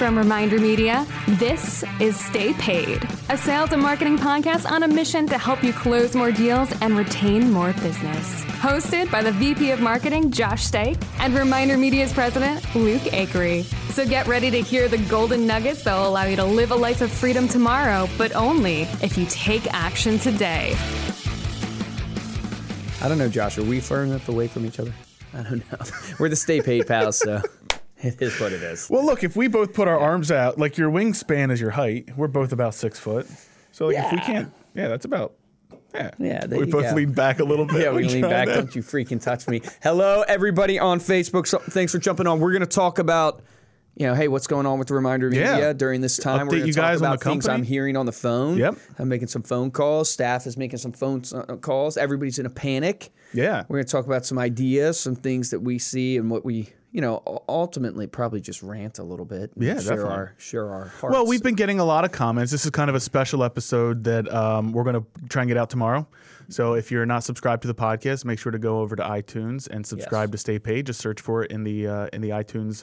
From Reminder Media, this is Stay Paid, a sales and marketing podcast on a mission to help you close more deals and retain more business. Hosted by the VP of Marketing, Josh Stake, and Reminder Media's president, Luke Acree. So get ready to hear the golden nuggets that will allow you to live a life of freedom tomorrow, but only if you take action today. I don't know, Josh. Are we far enough away from each other? I don't know. We're the Stay Paid pals, so it is what it is. Well, look, if we both put our arms out, like your wingspan is your height, we're both about six foot. So like, if we can't, yeah, that's about. Yeah, Yeah, we both go. lean back a little bit. Yeah, we lean back. to- Don't you freaking touch me. Hello, everybody on Facebook. So, thanks for jumping on. We're going to talk about, you know, hey, what's going on with the Reminder Media Yeah. during this time. Update We're gonna you talk guys about things. I'm hearing on the phone. Yep. I'm making some phone calls. Staff is making some phone uh, calls. Everybody's in a panic. Yeah. We're going to talk about some ideas, some things that we see, and what we, you know, ultimately probably just rant a little bit. Yeah, share definitely. our share our hearts. Well, we've been getting a lot of comments. This is kind of a special episode that um, we're going to try and get out tomorrow. So if you're not subscribed to the podcast, make sure to go over to iTunes and subscribe to Stay Paid. Just search for it in the uh, in the iTunes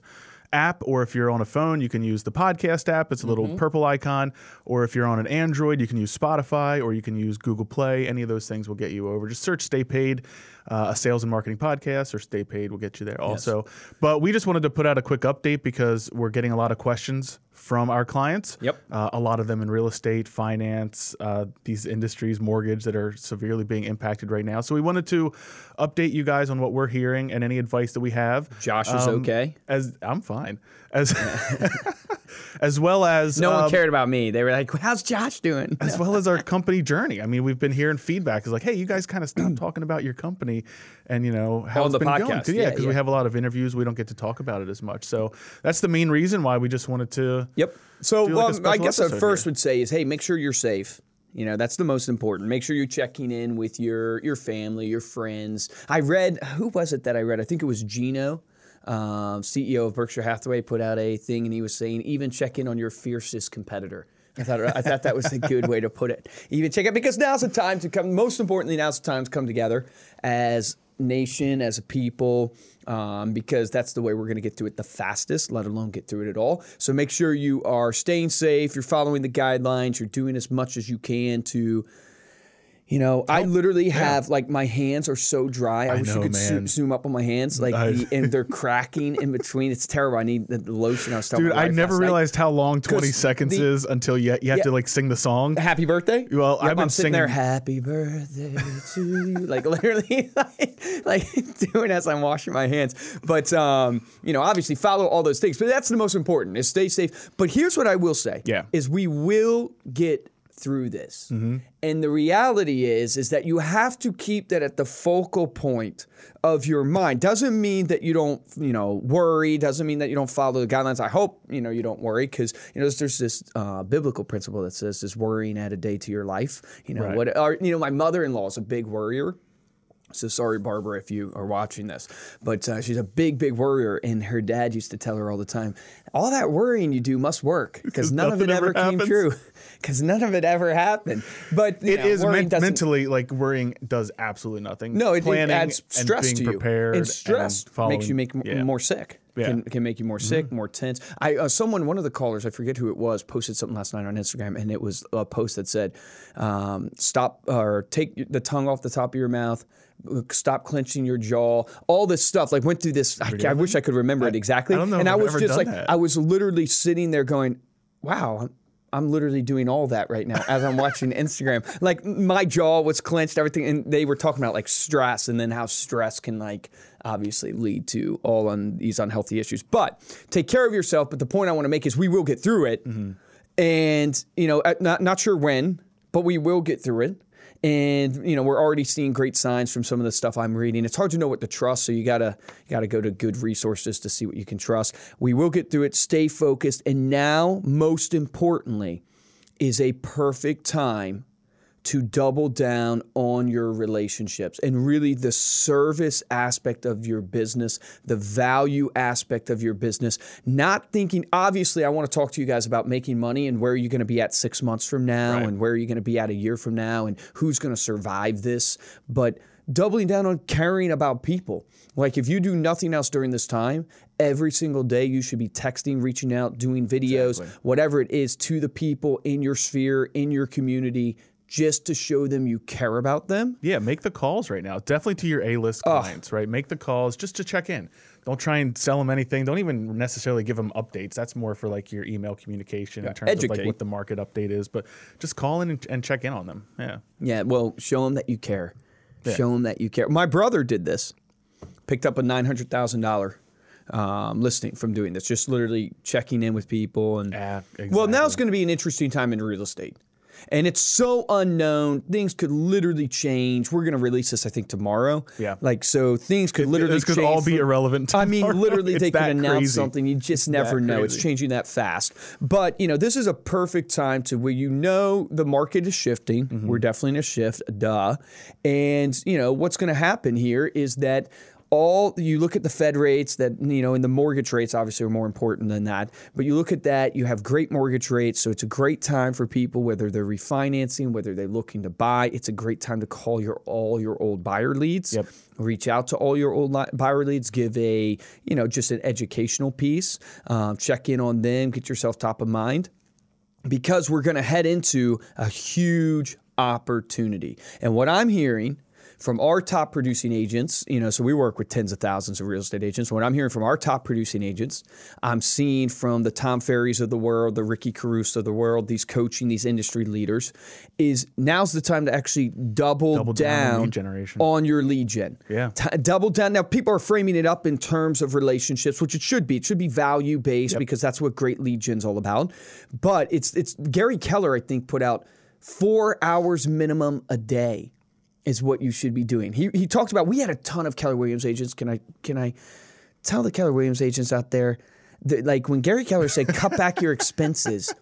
app, or if you're on a phone, you can use the podcast app. It's a little Mm-hmm. purple icon. Or if you're on an Android, you can use Spotify, or you can use Google Play. Any of those things will get you over. Just search Stay Paid, uh, a sales and marketing podcast, or Stay Paid will get you there also. But we just wanted to put out a quick update because we're getting a lot of questions from our clients. Yep. Uh, a lot of them in real estate, finance, uh, these industries, mortgage that are severely being impacted right now. So we wanted to update you guys on what we're hearing and any advice that we have. Josh is Um, okay. As I'm fine. As as well as No one um, cared about me. They were like, "How's Josh doing?" as well as our company journey. I mean, we've been hearing feedback is like, hey, you guys kind of stop talking about your company and you know how On it's the been going. podcast. 'Cause, Yeah, Yeah, because yeah. we have a lot of interviews, we don't get to talk about it as much. So that's the main reason why we just wanted to. Yep. So like well, I guess I first here. would say is, hey, make sure you're safe. You know, that's the most important. Make sure you're checking in with your your family, your friends. I read who was it that I read? I think it was Gino, um, CEO of Berkshire Hathaway, put out a thing, and he was saying even check in on your fiercest competitor. I thought I thought that was a good way to put it. Even check it because now's the time to come. Most importantly, now's the time to come together as nation, as a people, um, because that's the way we're going to get through it the fastest, let alone get through it at all. So make sure you are staying safe, you're following the guidelines, you're doing as much as you can to. You know, I literally have like my hands are so dry. I, wish know, you could zo- man. zoom up on my hands, like I- the, and they're cracking in between. It's terrible. I need the lotion. I was telling Dude, I never last night. realized how long 20 seconds the- is until you, you have Yeah. to like sing the song. Happy birthday. Well, I've been I'm sitting there. singing- Happy birthday to you. Like literally, like, like doing as I'm washing my hands. But um, you know, obviously follow all those things. But that's the most important: is stay safe. But here's what I will say: Yeah. is we will get through this. Mm-hmm. And the reality is is that you have to keep that at the focal point of your mind. Doesn't mean that you don't, you know, worry, doesn't mean that you don't follow the guidelines. I hope, you know, you don't worry cuz you know there's this uh, biblical principle that says this worrying add a day to your life. You know, Right. what or, you know, my mother-in-law is a big worrier. So sorry, Barbara, if you are watching this, but uh, she's a big, big worrier, and her dad used to tell her all the time, "All that worrying you do must work because none of it ever ever came happens." true, because none of it ever happened." But you It know, is men- mentally like worrying does absolutely nothing. No, it, it adds stress and being to you, prepared and stress following- makes you make m- yeah. more sick. Yeah. Mm-hmm. Can, can make you more sick, more tense. I uh, someone, one of the callers, I forget who it was, posted something last night on Instagram, and it was a post that said, um, "Stop or take the tongue off the top of your mouth." Stop clenching your jaw. All this stuff, like went through this. I, I wish I could remember it exactly. I don't know and I was just like, that. I was literally sitting there going, "Wow, I'm, I'm literally doing all that right now as I'm watching Instagram. Like my jaw was clenched, everything, and they were talking about like stress and then how stress can like obviously lead to all on these unhealthy issues. But take care of yourself. But the point I want to make is we will get through it, mm-hmm. and you know, not not sure when, but we will get through it. And you know we're already seeing great signs from some of the stuff I'm reading. It's hard to know what to trust, so you gotta you gotta go to good resources to see what you can trust. We will get through it. Stay focused, and now most importantly, is a perfect time to double down on your relationships and really the service aspect of your business, the value aspect of your business. Not thinking, obviously, I want to talk to you guys about making money and where are you going to be at six months from now Right. and where are you going to be at a year from now and who's going to survive this. But doubling down on caring about people. Like if you do nothing else during this time, every single day you should be texting, reaching out, doing videos, Exactly. whatever it is to the people in your sphere, in your community, just to show them you care about them. Yeah, make the calls right now. Definitely to your A-list clients, right? Make the calls just to check in. Don't try and sell them anything. Don't even necessarily give them updates. That's more for like your email communication in terms of like what the market update is. But just call in and, and check in on them. Yeah. Yeah, well, show them that you care. Show them that you care. My brother did this. Picked up a nine hundred thousand dollar um, listing from doing this. Just literally checking in with people and. Yeah, exactly. Well, now it's going to be an interesting time in real estate. And it's so unknown. Things could literally change. We're going to release this, I think, tomorrow. Yeah. Like, so things could literally this could change all be irrelevant I mean, literally, It's they could announce crazy. something. You just never know. It's changing that fast. But, you know, this is a perfect time to where you know the market is shifting. Mm-hmm. We're definitely in a shift, duh. And, you know, what's going to happen here is that all you look at the Fed rates that you know and the mortgage rates obviously are more important than that but you look at that you have great mortgage rates so it's a great time for people whether they're refinancing whether they're looking to buy it's a great time to call your all your old buyer leads Yep. reach out to all your old buyer leads give a you know just an educational piece um, check in on them get yourself top of mind because we're going to head into a huge opportunity. And what I'm hearing from our top producing agents, you know, so we work with tens of thousands of real estate agents. What I'm hearing from our top producing agents, I'm seeing from the Tom Ferries of the world, the Ricky Carruth of the world, these coaching, these industry leaders, is now's the time to actually double, Double down on down on your lead gen. Yeah. T- double down. Now, people are framing it up in terms of relationships, which it should be. It should be value based because that's what great lead gen's all about. But it's it's Gary Keller, I think, put out four hours minimum a day is what you should be doing. He he talked about. We had a ton of Keller Williams agents. Can I can I tell the Keller Williams agents out there? That, like when Gary Keller said, "Cut back your expenses."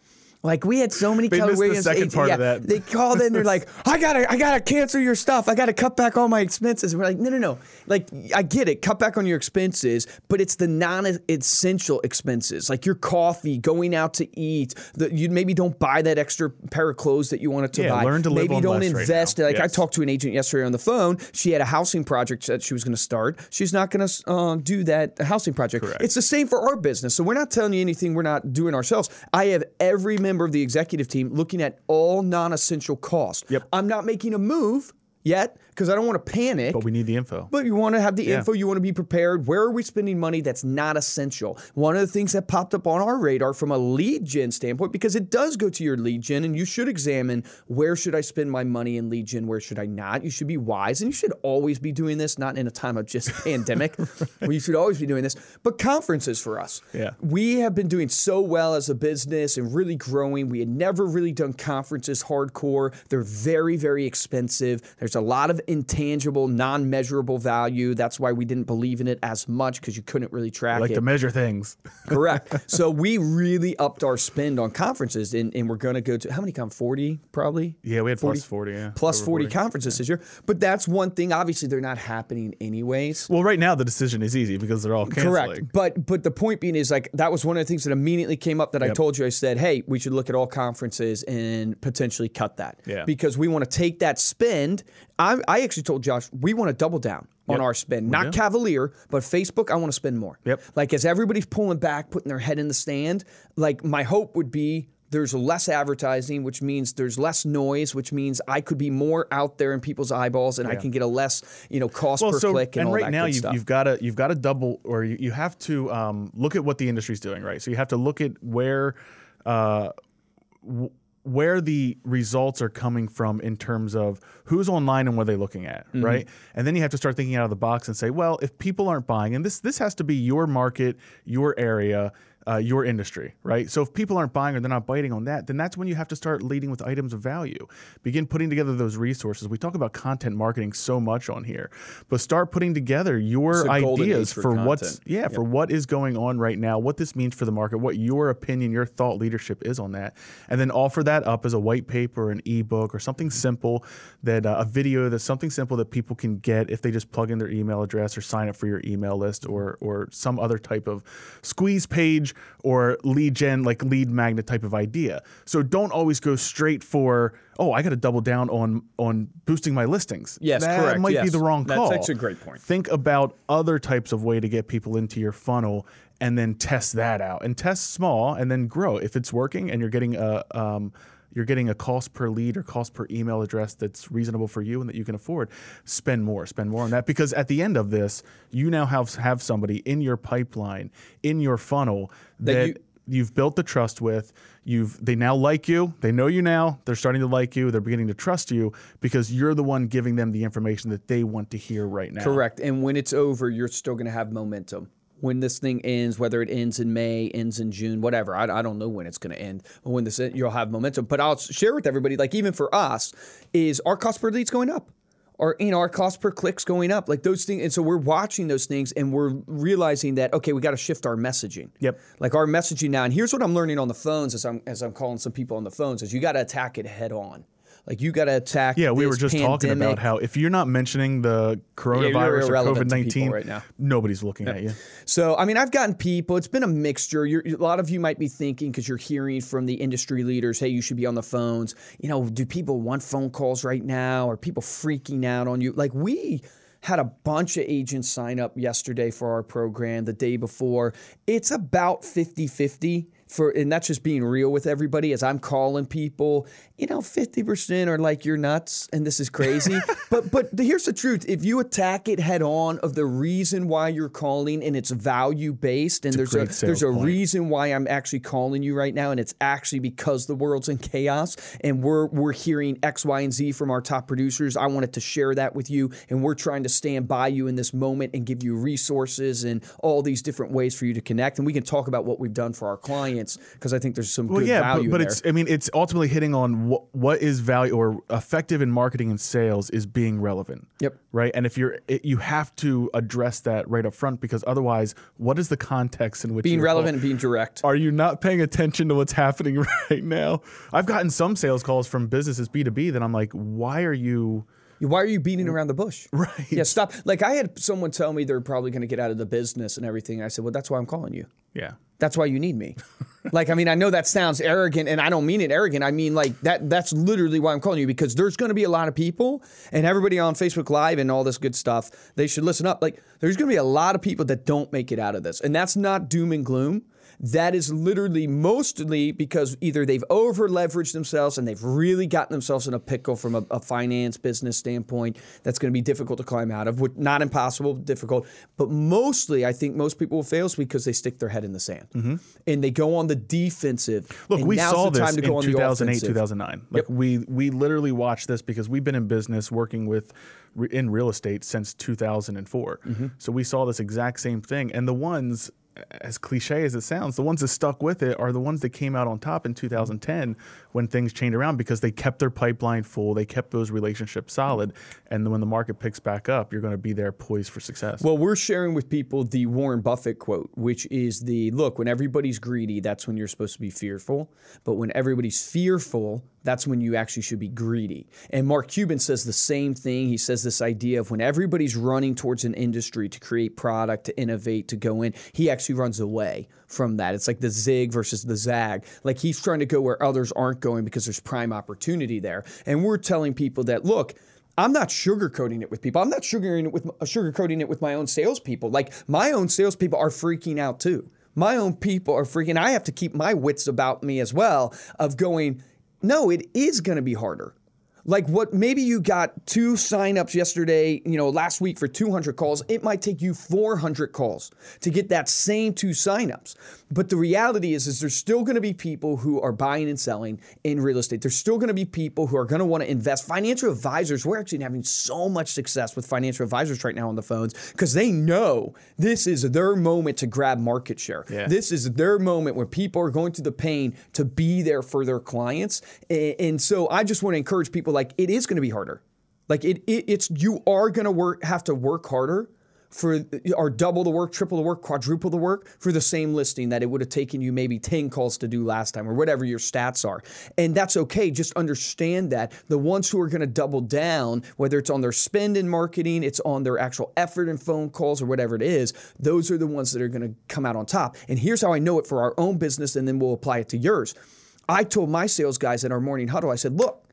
Like we had so many They Keller missed the Williams second agents. part yeah, of that. They called in. They're like, "I gotta, I gotta cancel your stuff. I gotta cut back all my expenses." We're like, "No, no, no. Like I get it. Cut back on your expenses, but it's the non-essential expenses, like your coffee, going out to eat. The, you maybe don't buy that extra pair of clothes that you wanted to Yeah, buy. learn to live maybe on don't less right invest. now. like I talked to an agent yesterday on the phone. She had a housing project that she was going to start. She's not going to uh, do that housing project. Correct. It's the same for our business. So we're not telling you anything we're not doing ourselves. I have every member of the executive team looking at all non-essential costs. Yep. I'm not making a move yet because I don't want to panic. But we need the info. But you want to have the Yeah. info, you want to be prepared. Where are we spending money that's not essential? One of the things that popped up on our radar from a lead gen standpoint, because it does go to your lead gen, and you should examine where should I spend my money in lead gen, where should I not? You should be wise, and you should always be doing this, not in a time of just pandemic, where you should always be doing this. But conferences for us. Yeah. We have been doing so well as a business and really growing. We had never really done conferences hardcore. They're very, very expensive. There's a lot of intangible, non measurable value. That's why we didn't believe in it as much because you couldn't really track like it. to measure things. Correct. so we really upped our spend on conferences and, and we're going to go to how many come? 40 probably? Yeah, we had plus 40, yeah. 40, 40, conferences this year. But that's one thing. Obviously, they're not happening anyways. Well, right now the decision is easy because they're all canceling. Correct. But but the point being is like that was one of the things that immediately came up that I told you. I said, hey, we should look at all conferences and potentially cut that. Yeah. Because we want to take that spend. I, I actually told Josh we want to double down on Yep. our spend. Not cavalier, but Facebook, I want to spend more. Yep. Like as everybody's pulling back, putting their head in the stand, like my hope would be there's less advertising, which means there's less noise, which means I could be more out there in people's eyeballs and I can get a less, you know, cost Well, per so click and, and all right now you've, you've got to you've got to double or you, you have to um, look at what the industry's doing, right? So you have to look at where uh, w- where the results are coming from in terms of who's online and what they're looking at, Mm-hmm. right? And then you have to start thinking out of the box and say, well, if people aren't buying, and this this has to be your market, your area. Uh, your industry, right? So if people aren't buying or they're not biting on that, then that's when you have to start leading with items of value. Begin putting together those resources. We talk about content marketing so much on here, but start putting together your It's a golden ideas for for, what's yeah for what is going on right now, what this means for the market, what your opinion, your thought leadership is on that, and then offer that up as a white paper, an ebook, or something simple that uh, a video that's something simple that people can get if they just plug in their email address or sign up for your email list or or some other type of squeeze page or lead gen, like lead magnet type of idea. So don't always go straight for, oh, I got to double down on on boosting my listings. Yes, that correct. might be the wrong That's call. actually a great point. Think about other types of way to get people into your funnel and then test that out and test small and then grow. If it's working and you're getting a um, you're getting a cost per lead or cost per email address that's reasonable for you and that you can afford, spend more, spend more on that because at the end of this, you now have have somebody in your pipeline, in your funnel that, That you- you've built the trust with. You've they now like you. They know you now. They're starting to like you. They're beginning to trust you because you're the one giving them the information that they want to hear right now. Correct. And when it's over, you're still going to have momentum. When this thing ends, whether it ends in May, ends in June, whatever, I, I don't know when it's going to end. When this, you'll have momentum. But I'll share with everybody, like even for us, is our cost per lead's going up, or you know, our cost per click's going up, like those things. And so we're watching those things, and we're realizing that okay, we got to shift our messaging. Yep. Like our messaging now, and here's what I'm learning on the phones as I'm as I'm calling some people on the phones is you got to attack it head on. Like you got to attack. Yeah, we were just talking about how if you're not mentioning the coronavirus or COVID nineteen right now. nobody's looking at you. So, I mean, I've gotten people, it's been a mixture. You're, a lot of you might be thinking, because you're hearing from the industry leaders, hey, you should be on the phones. You know, do people want phone calls right now? Are people freaking out on you? Like, we had a bunch of agents sign up yesterday for our program the day before. It's about 50 50 for and that's just being real with everybody as I'm calling people, you know, 50% are like you're nuts and this is crazy. but but the, here's the truth. If you attack it head on of the reason why you're calling and it's value based and a there's a sales there's a point. reason why I'm actually calling you right now and it's actually because the world's in chaos and we're we're hearing X, Y, and Z from our top producers. I wanted to share that with you and we're trying to stand by you in this moment and give you resources and all these different ways for you to connect and we can talk about what we've done for our clients because I think there's some Well, good yeah, value but, but it's I mean it's ultimately hitting on what what is value or effective in marketing and sales is being relevant. Yep. Right, and if you're it, you have to address that right up front because otherwise, what is the context in which being relevant and being direct. Are you not paying attention to what's happening right now? I've gotten some sales calls from businesses B2B that I'm like, why are you Why are you beating around the bush? Right. Yeah, stop. Like I had someone tell me they're probably going to get out of the business and everything. I said, well, that's why I'm calling you. Yeah. That's why you need me. like, I mean, I know that sounds arrogant, and I don't mean it arrogant. I mean, like that. That's literally why I'm calling you because there's going to be a lot of people, and everybody on Facebook Live and all this good stuff. They should listen up. Like, there's going to be a lot of people that don't make it out of this, and that's not doom and gloom. That is literally mostly because either they've over leveraged themselves and they've really gotten themselves in a pickle from a, a finance business standpoint that's going to be difficult to climb out of. Which, not impossible, difficult. But mostly, I think most people will fail because they stick their head in the sand and they go on the defensive. Mm-hmm. Look, we now's saw the this in on 2008, offensive. 2009. Like we we literally watched this because we've been in business working with in real estate since 2004. Mm-hmm. So we saw this exact same thing, and the ones. As cliche as it sounds, the ones that stuck with it are the ones that came out on top in 2010 when things changed around because they kept their pipeline full, they kept those relationships solid, and when the market picks back up, you're going to be there poised for success. Well, we're sharing with people the Warren Buffett quote, which is the look, when everybody's greedy, that's when you're supposed to be fearful. But when everybody's fearful, that's when you actually should be greedy. And Mark Cuban says the same thing. He says this idea of when everybody's running towards an industry to create product, to innovate, to go in, he actually runs away from that. It's like the zig versus the zag. Like he's trying to go where others aren't going because there's prime opportunity there. And we're telling people that, look, I'm not sugarcoating it with people. I'm not sugarcoating it with sugarcoating it with my own salespeople. Like my own salespeople are freaking out too. My own people are freaking. I have to keep my wits about me as well. Of going, no, it is going to be harder. Like what maybe you got two signups yesterday, you know, last week for 200 calls, it might take you 400 calls to get that same two signups. But the reality is is there's still going to be people who are buying and selling in real estate. There's still going to be people who are going to want to invest. Financial advisors, we're actually having so much success with financial advisors right now on the phones because they know this is their moment to grab market share. Yeah. This is their moment where people are going through the pain to be there for their clients. And, and so I just want to encourage people like it is going to be harder. Like it, it it's you are going to work have to work harder, for or double the work, triple the work, quadruple the work for the same listing that it would have taken you maybe 10 calls to do last time or whatever your stats are. And that's okay. Just understand that the ones who are going to double down, whether it's on their spend in marketing, it's on their actual effort in phone calls or whatever it is, those are the ones that are going to come out on top. And here's how I know it for our own business and then we'll apply it to yours. I told my sales guys in our morning huddle, I said, look,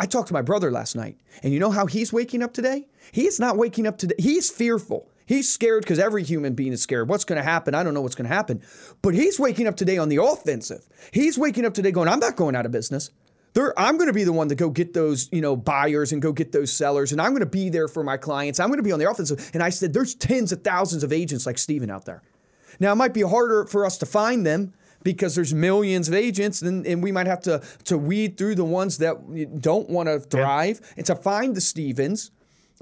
I talked to my brother last night, and you know how he's waking up today? He's not waking up today. He's fearful. He's scared because every human being is scared. What's going to happen? I don't know what's going to happen. But he's waking up today on the offensive. He's waking up today going, I'm not going out of business. There, I'm going to be the one to go get those, you know, buyers and go get those sellers, and I'm going to be there for my clients. I'm going to be on the offensive. And I said, there's tens of thousands of agents like Steven out there. Now it might be harder for us to find them because there's millions of agents, and, and we might have to to weed through the ones that don't want to thrive yeah. and to find the Stevens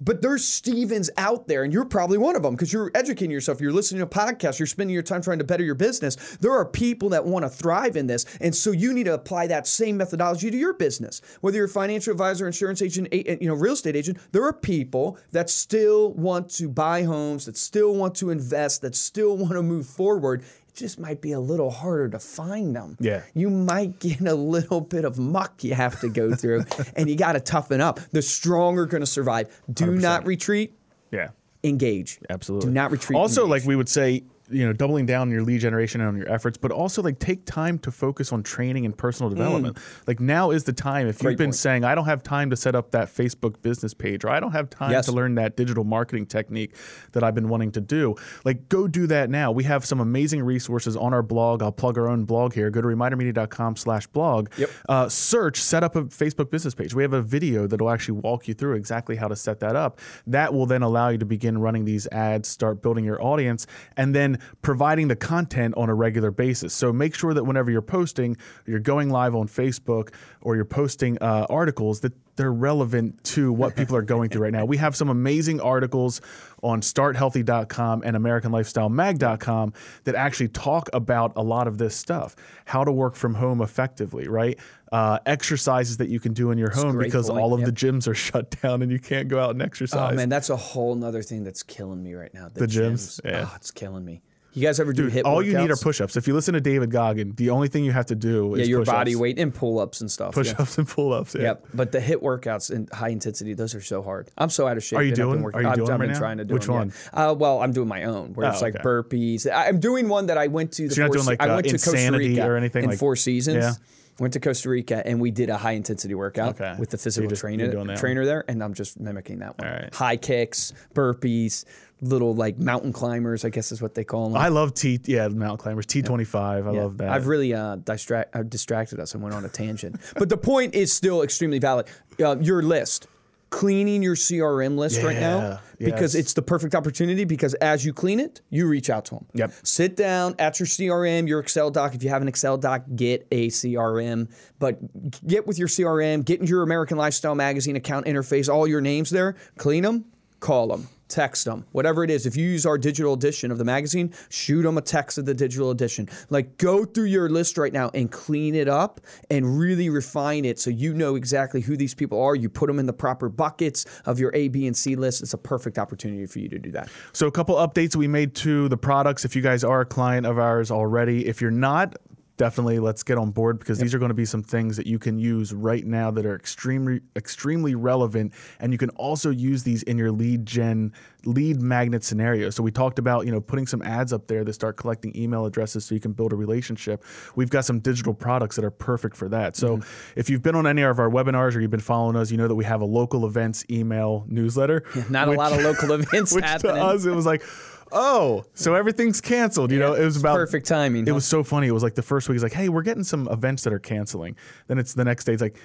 but there's Stevens out there, and you're probably one of them because you're educating yourself. You're listening to podcasts. You're spending your time trying to better your business. There are people that want to thrive in this, and so you need to apply that same methodology to your business. Whether you're a financial advisor, insurance agent, you know, real estate agent, there are people that still want to buy homes, that still want to invest, that still want to move forward just might be a little harder to find them. Yeah. You might get a little bit of muck you have to go through, and you got to toughen up. The strong are going to survive. Do 100%. not retreat. Yeah. Engage. Absolutely. Do not retreat. Also, engage. like we would say, you know doubling down on your lead generation and on your efforts but also like take time to focus on training and personal development mm. like now is the time if Great you've been point. saying i don't have time to set up that facebook business page or i don't have time yes. to learn that digital marketing technique that i've been wanting to do like go do that now we have some amazing resources on our blog i'll plug our own blog here go to remindermedia.com slash blog yep. uh, search set up a facebook business page we have a video that will actually walk you through exactly how to set that up that will then allow you to begin running these ads start building your audience and then providing the content on a regular basis. So make sure that whenever you're posting, you're going live on Facebook or you're posting uh, articles that they're relevant to what people are going through right now. We have some amazing articles on starthealthy.com and americanlifestylemag.com that actually talk about a lot of this stuff. How to work from home effectively, right? Uh, exercises that you can do in your home because point. all of yep. the gyms are shut down and you can't go out and exercise. Oh man, that's a whole other thing that's killing me right now. The, the gyms. gyms. Yeah. Oh, it's killing me. You guys ever do Dude, HIIT All workouts? you need are push-ups. If you listen to David Goggin, the only thing you have to do is yeah, your push-ups. body weight and pull-ups and stuff. Push-ups yeah. and pull-ups. Yeah. Yep. But the HIIT workouts and high intensity, those are so hard. I'm so out of shape. Are you doing? Are you doing I've, right been trying to do Which them, one? Yeah. Uh, well, I'm doing my own, where oh, it's like okay. burpees. I'm doing one that I went to. The so you're not doing like I went uh, to Costa Rica or anything in like, Four Seasons. Yeah. Went to Costa Rica and we did a high intensity workout okay. with the physical so trainer trainer there, and I'm just mimicking that one. Right. High kicks, burpees, little like mountain climbers, I guess is what they call them. I love T, yeah, mountain climbers. T twenty five. I yeah. love that. I've really uh, distract, I've distracted us and went on a tangent, but the point is still extremely valid. Uh, your list, cleaning your CRM list yeah, right now because yes. it's the perfect opportunity. Because as you clean it, you reach out to them. Yep. Sit down at your CRM, your Excel doc. If you have an Excel doc, get a CRM. But get with your CRM, get into your American Lifestyle Magazine account interface, all your names there. Clean them, call them text them, whatever it is. If you use our digital edition of the magazine, shoot them a text of the digital edition. Like go through your list right now and clean it up and really refine it so you know exactly who these people are. You put them in the proper buckets of your A, B, and C list. It's a perfect opportunity for you to do that. So, a couple updates we made to the products. If you guys are a client of ours already, if you're not, definitely let's get on board because yep. these are going to be some things that you can use right now that are extremely extremely relevant and you can also use these in your lead gen lead magnet scenario so we talked about you know putting some ads up there that start collecting email addresses so you can build a relationship we've got some digital products that are perfect for that so mm-hmm. if you've been on any of our webinars or you've been following us you know that we have a local events email newsletter not which, a lot of local events which happening. to us it was like oh, so everything's canceled. You yeah, know, it was about perfect timing. It huh? was so funny. It was like the first week, it's like, hey, we're getting some events that are canceling. Then it's the next day, it's like,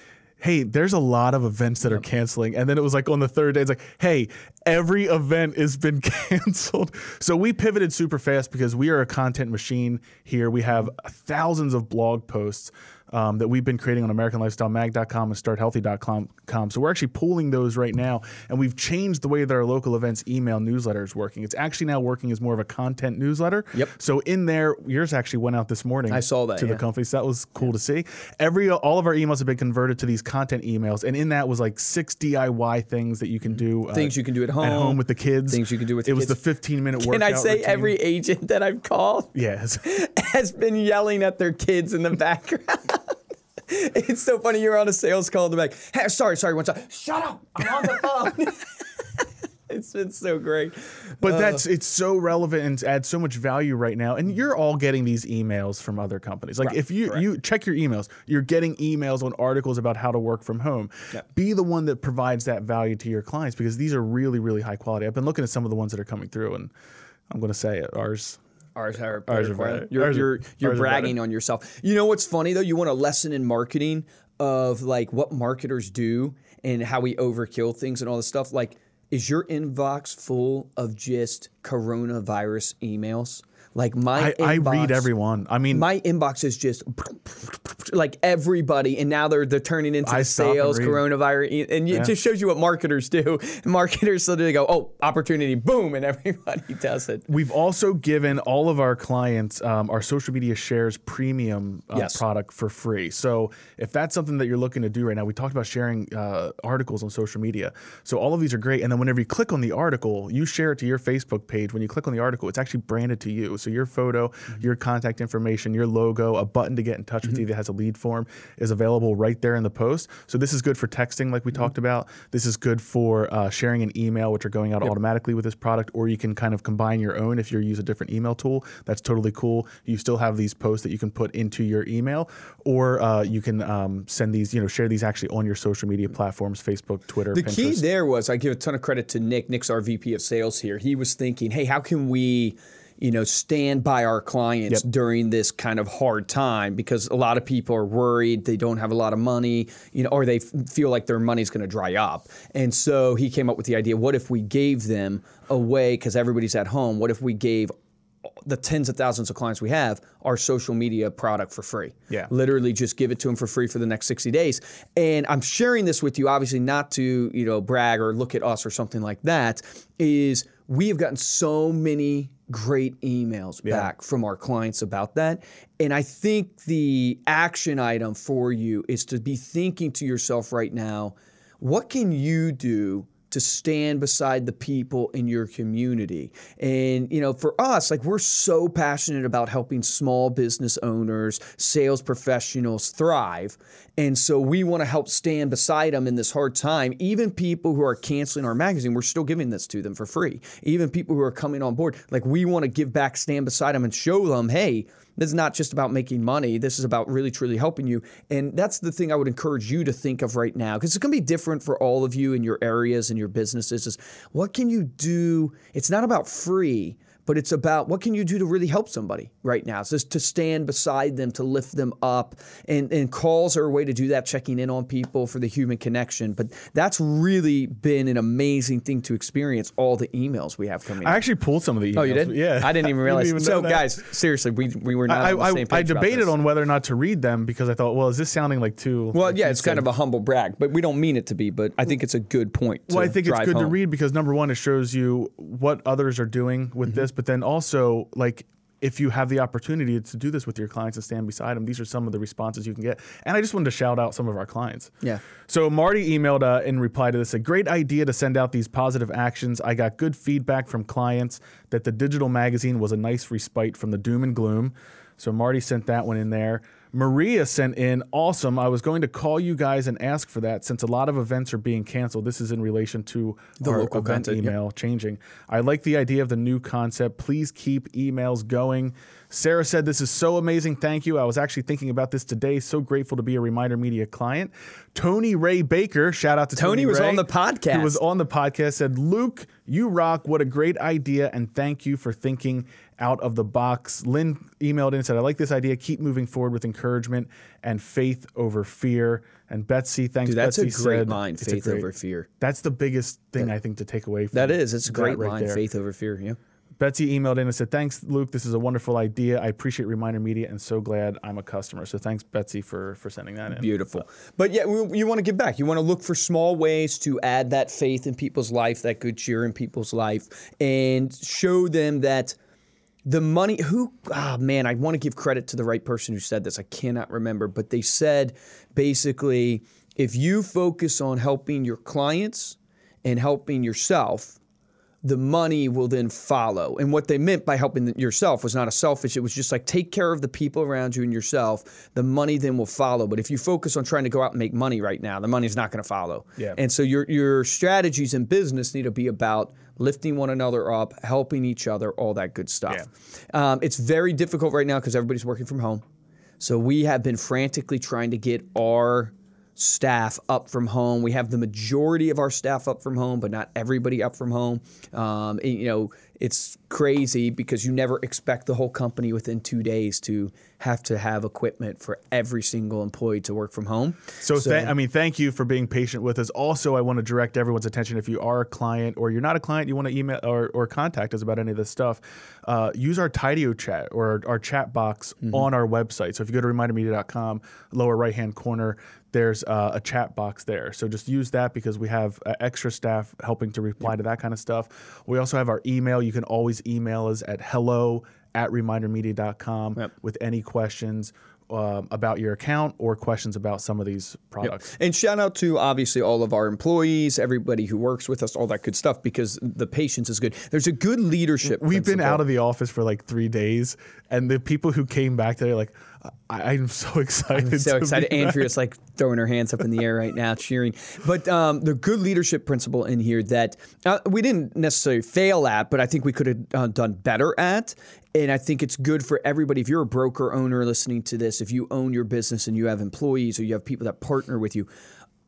hey, there's a lot of events that are canceling. And then it was like on the third day, it's like, hey, every event has been canceled. So we pivoted super fast because we are a content machine here. We have thousands of blog posts um, that we've been creating on AmericanLifestyleMag.com and StartHealthy.com. So we're actually pooling those right now, and we've changed the way that our local events email newsletter is working. It's actually now working as more of a content newsletter. Yep. So in there, yours actually went out this morning. I saw that, to the yeah. company. So that was cool to see. Every all of our emails have been converted to these content emails, and in that was like six DIY things that you can do. uh, Things you can do at home, At home, with the kids. things you can do with the kids. It the was kids. the 15 minute workout. Can I say routine. every agent that I've called Yes. has been yelling at their kids in the background? it's so funny. You're on a sales call and they're like, hey, sorry, sorry, one second. Shut up. I'm on the phone. it's been so great. But that's uh, it's so relevant and adds so much value right now. And you're all getting these emails from other companies. Like Right, if you you check your emails, you're getting emails on articles about how to work from home. Be the one that provides that value to your clients because these are really really high quality. I've been looking at some of the ones that are coming through, and I'm going to say it. Ours. Ours are, Ours are better. better. You're, Ours you're, you're ours bragging better. on yourself. You know what's funny though? You want a lesson in marketing of like what marketers do and how we overkill things and all this stuff. Like, is your inbox full of just coronavirus emails? Like my I, I read inbox- everyone. I mean, My inbox is just like everybody, and now they're they're turning into stop and sales coronavirus, and it just shows you what marketers do. Marketers literally go, "Oh, opportunity, boom," and everybody does it. We've also given all of our clients um, our social media shares premium uh, Yes. product for free. So if that's something that you're looking to do right now, we talked about sharing uh, articles on social media. So all of these are great. And then whenever you click on the article, you share it to your Facebook page. When you click on the article, it's actually branded to you. So your photo, Mm-hmm. your contact information, your logo, a button to get in touch with you that has a lead form is available right there in the post. So this is good for texting, like we Mm-hmm. talked about. This is good for uh, sharing an email, which are going out automatically with this product, or you can kind of combine your own if you use a different email tool. That's totally cool. You still have these posts that you can put into your email, or uh, you can um, send these, you know, share these actually on your social media platforms, Facebook, Twitter, The Pinterest. key there was I give a ton of credit to Nick. Nick's our VP of sales here. He was thinking, hey, how can we, you know, stand by our clients Yep. during this kind of hard time? Because a lot of people are worried they don't have a lot of money, you know, or they f- feel like their money's going to dry up. And so he came up with the idea: what if we gave them away because everybody's at home? What if we gave uh, the tens of thousands of clients we have our social media product for free. Yeah. Literally just give it to them for free for the next 60 days. And I'm sharing this with you obviously not to, you know, brag or look at us or something like that is we have gotten so many great emails back from our clients about that. And I think the action item for you is to be thinking to yourself right now, what can you do to stand beside the people in your community. And you know, for us, like we're so passionate about helping small business owners, sales professionals thrive. And so we want to help stand beside them in this hard time. Even people who are canceling our magazine, we're still giving this to them for free. Even people who are coming on board, like we want to give back, stand beside them and show them, hey, this is not just about making money. This is about really, truly helping you. And that's the thing I would encourage you to think of right now, because it's going to be different for all of you in your areas and your businesses. Is what can you do? It's not about free, but it's about what can you do to really help somebody right now. It's just to stand beside them, to lift them up. And, and calls are a way to do that, checking in on people for the human connection. But that's really been an amazing thing to experience all the emails we have coming in. I actually pulled some of the emails. Oh, you did? Yeah. I didn't even realize. even so, guys, seriously, we, we were not I, on the I, same page I about debated on whether or not to read them because I thought, well, is this sounding like too? Well, yeah, it's kind of a humble brag, but we don't mean it to be. But I think it's a good point. To Well, I think it's good to read because number one, it shows you what others are doing with Mm-hmm. this, but then also like if you have the opportunity to do this with your clients and stand beside them, these are some of the responses you can get. And I just wanted to shout out some of our clients. Yeah. So Marty emailed uh, in reply to this a great idea to send out these positive actions. I got good feedback from clients that the digital magazine was a nice respite from the doom and gloom. So Marty sent that one in there. Maria sent in awesome. I was going to call you guys and ask for that since a lot of events are being canceled. This is in relation to The our local event content, yep. email changing. I like the idea of the new concept. Please keep emails going. Sarah said, This is so amazing. Thank you. I was actually thinking about this today. So grateful to be a Reminder Media client. Tony Ray Baker, shout out to Tony. Tony was Ray, on the podcast. Who was on the podcast, said, Luke, you rock. What a great idea. And thank you for thinking out of the box. Lynn emailed in and said, I like this idea. Keep moving forward with encouragement and faith over fear. And Betsy, thanks. Dude, that's Betsy a great said, line. Faith great- over fear. That's the biggest thing I think to take away from That is. It's a great right line. there. Faith over fear. Yeah. Betsy emailed in and said, "Thanks, Luke. This is a wonderful idea. I appreciate Reminder Media and so glad I'm a customer." So thanks, Betsy, for for sending that in. Beautiful. But yeah, we, you want to give back. You want to look for small ways to add that faith in people's life, that good cheer in people's life, and show them that the money who ah man i want to give credit to the right person who said this i cannot remember but they said basically if you focus on helping your clients and helping yourself the money will then follow. And what they meant by helping yourself was not a selfish, it was just like take care of the people around you and yourself. The money then will follow. But if you focus on trying to go out and make money right now, the money's not going to follow. Yeah. And so your your strategies in business need to be about lifting one another up, helping each other, all that good stuff. Um, it's very difficult right now because everybody's working from home. So we have been frantically trying to get our staff up from home. We have the majority of our staff up from home, but not everybody up from home. Um, and, you know, it's crazy because you never expect the whole company within two days to have to have equipment for every single employee to work from home. So, th- I mean, thank you for being patient with us. Also, I want to direct everyone's attention if you are a client or you're not a client, you want to email or, or contact us about any of this stuff, uh, use our Tidio chat or our chat box Mm-hmm. on our website. So, if you go to remindermedia.com, lower right hand corner, there's uh, a chat box there. So just use that because we have uh, extra staff helping to reply to that kind of stuff. We also have our email. You can always email us at hello at remindermedia.com Yep. with any questions um, about your account or questions about some of these products. And shout out to obviously all of our employees, everybody who works with us, all that good stuff, because the patience is good. There's a good leadership. We've been out of the office for like three days, and the people who came back today are like, I- I'm so excited. so excited. Andrea's like throwing her hands up in the air right now, cheering. But um, the good leadership principle in here that uh, we didn't necessarily fail at, but I think we could have uh, done better at. And I think it's good for everybody. If you're a broker owner listening to this, if you own your business and you have employees or you have people that partner with you,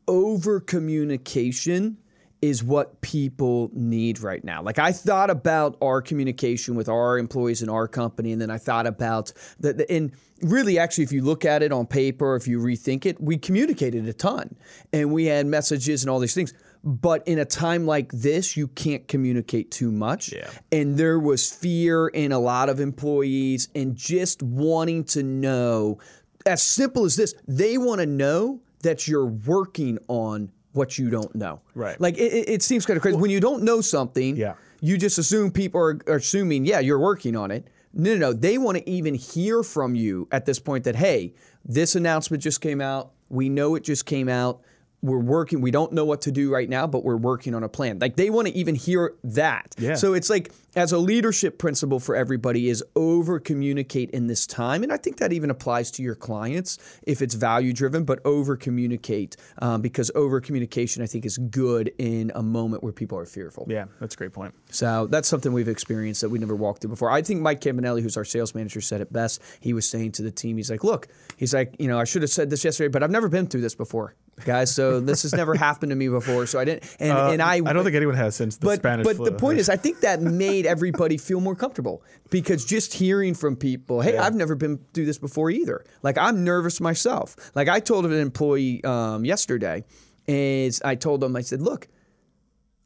over communication is what people need right now. Like I thought about our communication with our employees in our company, and then I thought about the, the and really actually if you look at it on paper, if you rethink it, we communicated a ton and we had messages and all these things. But in a time like this, you can't communicate too much. Yeah. And there was fear in a lot of employees and just wanting to know, as simple as this, they want to know that you're working on what you don't know. Right. Like it, it seems kind of crazy. when you don't know something, Yeah. you just assume people are, are assuming, yeah, you're working on it. No, no, no. They want to even hear from you at this point that, hey, this announcement just came out. We know it just came out. We're working. We don't know what to do right now, but we're working on a plan. Like they want to even hear that. Yeah. So it's like as a leadership principle for everybody is over communicate in this time, and I think that even applies to your clients if it's value driven, but over communicate um, because over communication I think is good in a moment where people are fearful. Yeah, that's a great point. So that's something we've experienced that we never walked through before. I think Mike Campanelli, who's our sales manager, said it best. He was saying to the team, he's like, look, he's like, you know, I should have said this yesterday, but I've never been through this before, guys. So this has never happened to me before. So I didn't, and, Uh, and I, I don't think anyone has since the but, Spanish but flu. the point is, I think that made everybody feel more comfortable because just hearing from people, hey, I've never been through this before either. Like I'm nervous myself. Like I told an employee um, yesterday, is I told them, I said, look,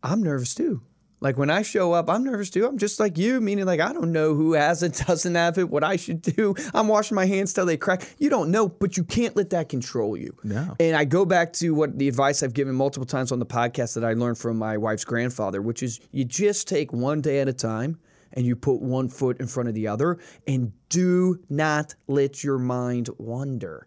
I'm nervous too. Like when I show up, I'm nervous too. I'm just like you, meaning like I don't know who has it, doesn't have it, what I should do. I'm washing my hands till they crack. You don't know, but you can't let that control you. No. And I go back to what the advice I've given multiple times on the podcast that I learned from my wife's grandfather, which is you just take one day at a time and you put one foot in front of the other and do not let your mind wander.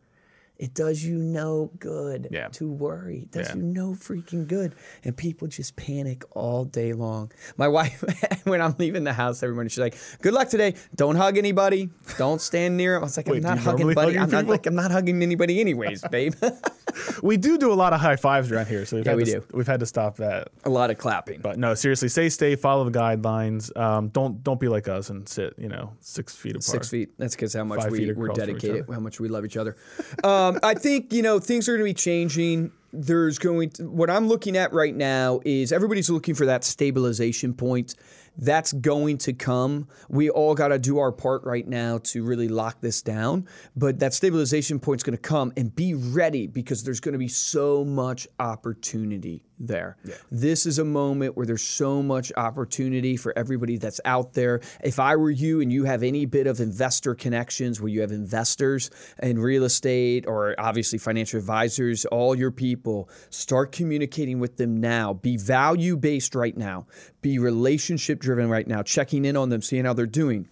It does you no good Yeah. to worry. It does Yeah. you no freaking good. And people just panic all day long. My wife, when I'm leaving the house every morning, she's like, Good luck today. Don't hug anybody. Don't stand near 'em." I was like, Wait, I'm not hugging buddy. I'm not like I'm not hugging anybody anyways, babe. we do do a lot of high fives around here, so we've, Yeah, had we to, do. we've had to stop that. A lot of clapping. But no, seriously, stay safe, follow the guidelines. Um, don't don't be like us and sit, you know, six feet apart. Six feet. That's because how much Five we, we're dedicated, how much we love each other. Um, Um, I think you know things are going to be changing. There's going to, what I'm looking at right now is everybody's looking for that stabilization point. That's going to come. We all got to do our part right now to really lock this down. But that stabilization point's going to come and be ready because there's going to be so much opportunity there. This is a moment where there's so much opportunity for everybody that's out there. If I were you and you have any bit of investor connections where you have investors in real estate or obviously financial advisors, all your people, start communicating with them now. Be value based right now, be relationship driven right now, checking in on them, seeing how they're doing.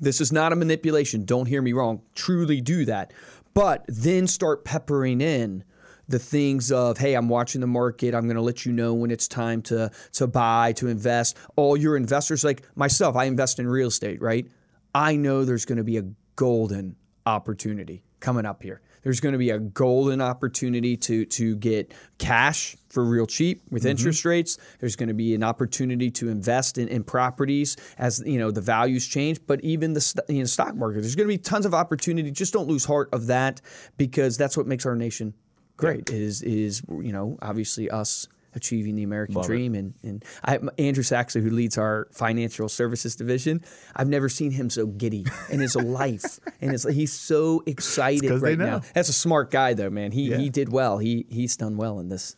This is not a manipulation. Don't hear me wrong. Truly do that. But then start peppering in the things of, hey, I'm watching the market. I'm going to let you know when it's time to to buy, to invest. All your investors, like myself, I invest in real estate, right? I know there's going to be a golden opportunity coming up here. There's going to be a golden opportunity to to get cash for real cheap with mm-hmm. interest rates. There's going to be an opportunity to invest in, in properties as you know the values change. But even the you know, stock market, there's going to be tons of opportunity. Just don't lose heart of that because that's what makes our nation great. Is is you know obviously us achieving the American dream. And, and I, Andrew Saxon, who leads our financial services division, I've never seen him so giddy in his life. And it's, he's so excited right now. That's a smart guy, though, man. He, Yeah. he did well. He, he's done well in this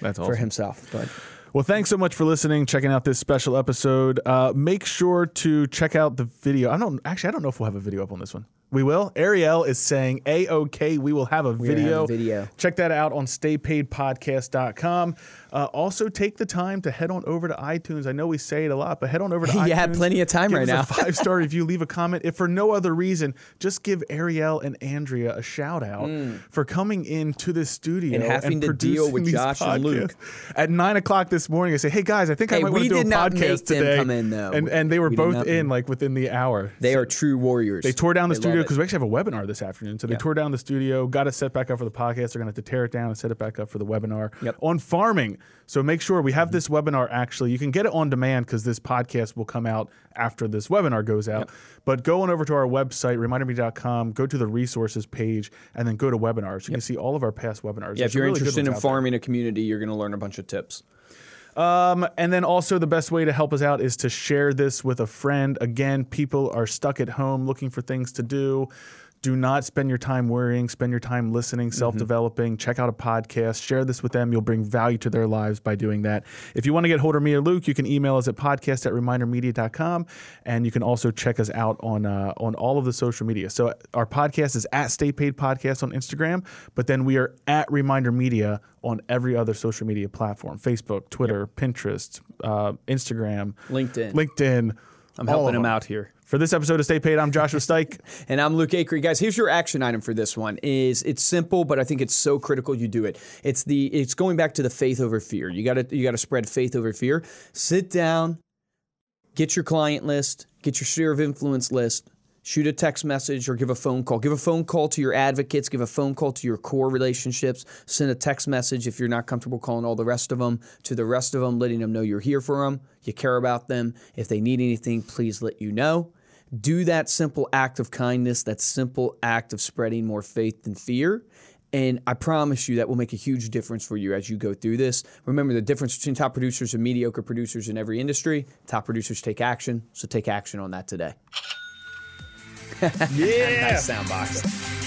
That's for himself. But Well, thanks so much for listening, checking out this special episode. Uh, make sure to check out the video. I don't actually. I don't know if we'll have a video up on this one. We will. Ariel is saying, "A okay, we will have a gonna have video. a video. Check that out on StayPaidPodcast.com. Uh, also, take the time to head on over to iTunes. I know we say it a lot, but head on over to You iTunes. have plenty of time give right us now. A five star review. Leave a comment. If for no other reason, just give Ariel and Andrea a shout out for coming into the studio. And having to deal with Josh and Luke. At nine o'clock this morning, I say, "Hey guys, I think I might want to do a podcast today." come in, though. And and they were We both in like within the hour. they are true warriors. They tore down the They studio. Because we actually have a webinar this afternoon. So they tore down the studio, got it set back up for the podcast. They're going to have to tear it down and set it back up for the webinar Yep. on farming. So make sure we have this webinar actually. You can get it on demand because this podcast will come out after this webinar goes out. But go on over to our website, reminderme.com, go to the resources page, and then go to webinars. You can see all of our past webinars. Yeah, There's if you're really interested in out there. farming a community, you're going to learn a bunch of tips. Um, and then also the best way to help us out is to share this with a friend. Again, people are stuck at home looking for things to do. Do not spend your time worrying, spend your time listening, self developing. Check out a podcast, share this with them. You'll bring value to their lives by doing that. If you want to get hold of me or Luke, you can email us at podcast at remindermedia.com. And you can also check us out on uh, on all of the social media. So our podcast is at Stay Paid Podcast on Instagram, but then we are at Reminder Media on every other social media platform Facebook, Twitter, Pinterest, uh, Instagram, LinkedIn. LinkedIn. I'm helping them. out here. For this episode of Stay Paid, I'm Joshua Stike. And I'm Luke Acree. Guys, here's your action item for this one. Is it's simple, but I think it's so critical you do it. It's the it's going back to the faith over fear. You gotta you gotta spread faith over fear. Sit down, get your client list, get your sphere of influence list, shoot a text message or give a phone call. Give a phone call to your advocates, give a phone call to your core relationships, send a text message if you're not comfortable calling all the rest of them to the rest of them, letting them know you're here for them, you care about them. If they need anything, please let you know. Do that simple act of kindness, that simple act of spreading more faith than fear. And I promise you that will make a huge difference for you as you go through this. Remember the difference between top producers and mediocre producers in every industry. Top producers take action, so take action on that today. Yeah. nice sound box.